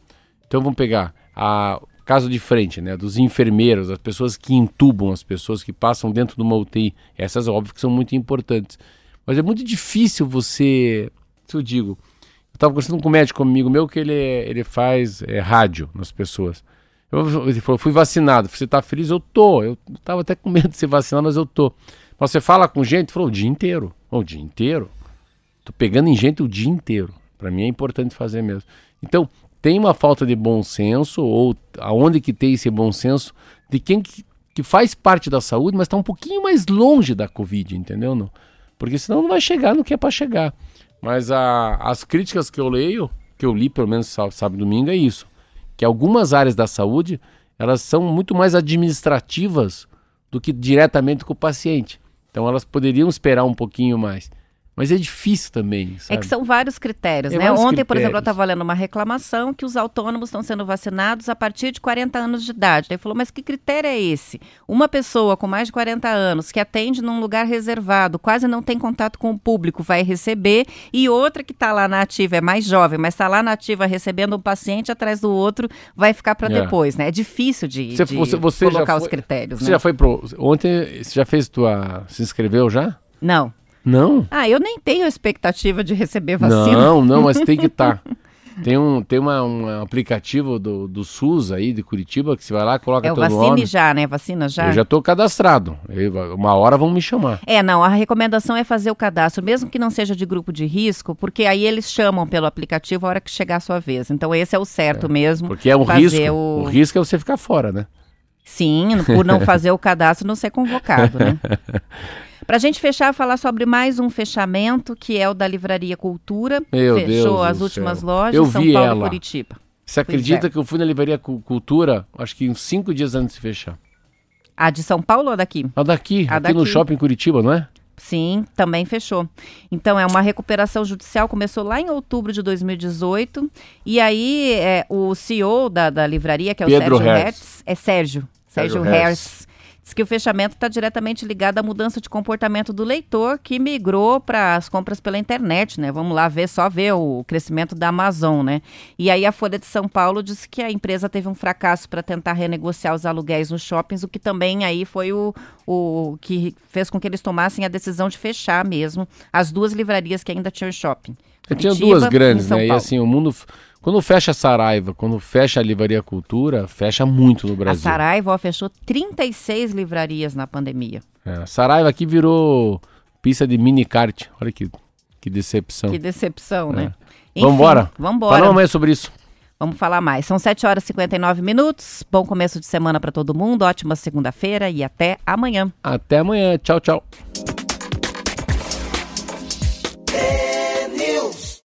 Então vamos pegar a caso de frente, né, dos enfermeiros, as pessoas que intubam, as pessoas que passam dentro de uma UTI. Essas, óbvio, que são muito importantes. Mas é muito difícil você, se eu digo, eu estava conversando com um médico amigo meu que ele, ele faz é, rádio nas pessoas. Eu, ele falou, fui vacinado. Você está feliz? Eu tô. Eu estava até com medo de ser vacinado, mas eu tô. Mas você fala com gente? Falou, o dia inteiro. O dia inteiro? Tô pegando em gente o dia inteiro. Para mim é importante fazer mesmo. Então, tem uma falta de bom senso, ou aonde que tem esse bom senso, de quem que, que faz parte da saúde, mas está um pouquinho mais longe da Covid, entendeu? Não? Porque senão não vai chegar no que é para chegar. Mas a, as críticas que eu leio, que eu li pelo menos sábado e domingo, é isso. Que algumas áreas da saúde, elas são muito mais administrativas do que diretamente com o paciente. Então elas poderiam esperar um pouquinho mais. Mas é difícil também. Sabe? É que são vários critérios, é né? Vários Ontem, critérios. por exemplo, eu estava lendo uma reclamação que os autônomos estão sendo vacinados a partir de 40 anos de idade. Ele falou, mas que critério é esse? Uma pessoa com mais de 40 anos que atende num lugar reservado, quase não tem contato com o público, vai receber, e outra que está lá na ativa, é mais jovem, mas está lá na ativa recebendo um paciente atrás do outro, vai ficar para é. depois, né? É difícil de, você, de você, você colocar foi, os critérios. Você né? já foi pro. Ontem, você já fez tua. Se inscreveu já? Não. Não. Ah, eu nem tenho expectativa de receber vacina. Não, não, mas tem que estar. Tá. <laughs> Tem um, tem uma, um aplicativo do, do SUS aí de Curitiba que você vai lá, coloca é, teu vacine nome. já, né? Vacina já. Eu já estou cadastrado. Eu, uma hora vão me chamar. É, não, a recomendação é fazer o cadastro, mesmo que não seja de grupo de risco, porque aí eles chamam pelo aplicativo a hora que chegar a sua vez. Então esse é o certo é, mesmo. Porque é um risco. O... o risco é você ficar fora, né? Sim, por não <laughs> fazer o cadastro não ser convocado, né? <laughs> Para a gente fechar, falar sobre mais um fechamento, que é o da Livraria Cultura. Meu Fechou Deus as últimas céu. lojas, eu São vi Paulo ela. e Curitiba. Você acredita é. que eu fui na Livraria Cultura, acho que uns cinco dias antes de fechar? A de São Paulo ou daqui? A daqui, a aqui daqui. no shopping Curitiba, não é? Sim, também fechou. Então é uma recuperação judicial, começou lá em outubro de 2018. E aí é, o CEO da, da livraria, que é o Pedro Sérgio Hertz. Hertz, é Sérgio, Sérgio, Sérgio Hertz Diz que o fechamento está diretamente ligado à mudança de comportamento do leitor que migrou para as compras pela internet, né? Vamos lá ver, só ver o crescimento da Amazon, né? E aí a Folha de São Paulo disse que a empresa teve um fracasso para tentar renegociar os aluguéis nos shoppings, o que também aí foi o, o que fez com que eles tomassem a decisão de fechar mesmo as duas livrarias que ainda tinham shopping. Tinha duas grandes, né? Paulo. E assim, o mundo quando fecha a Saraiva, quando fecha a Livraria Cultura, fecha muito no Brasil. A Saraiva ó, fechou 36 livrarias na pandemia. É, a Saraiva aqui virou pista de mini kart. Olha que, que decepção. Que decepção, né? É. Vamos embora? Vamos embora. Falamos mais sobre isso. Vamos falar mais. São 7 horas e 59 minutos. Bom começo de semana para todo mundo. Ótima segunda-feira e até amanhã. Até amanhã. Tchau, tchau.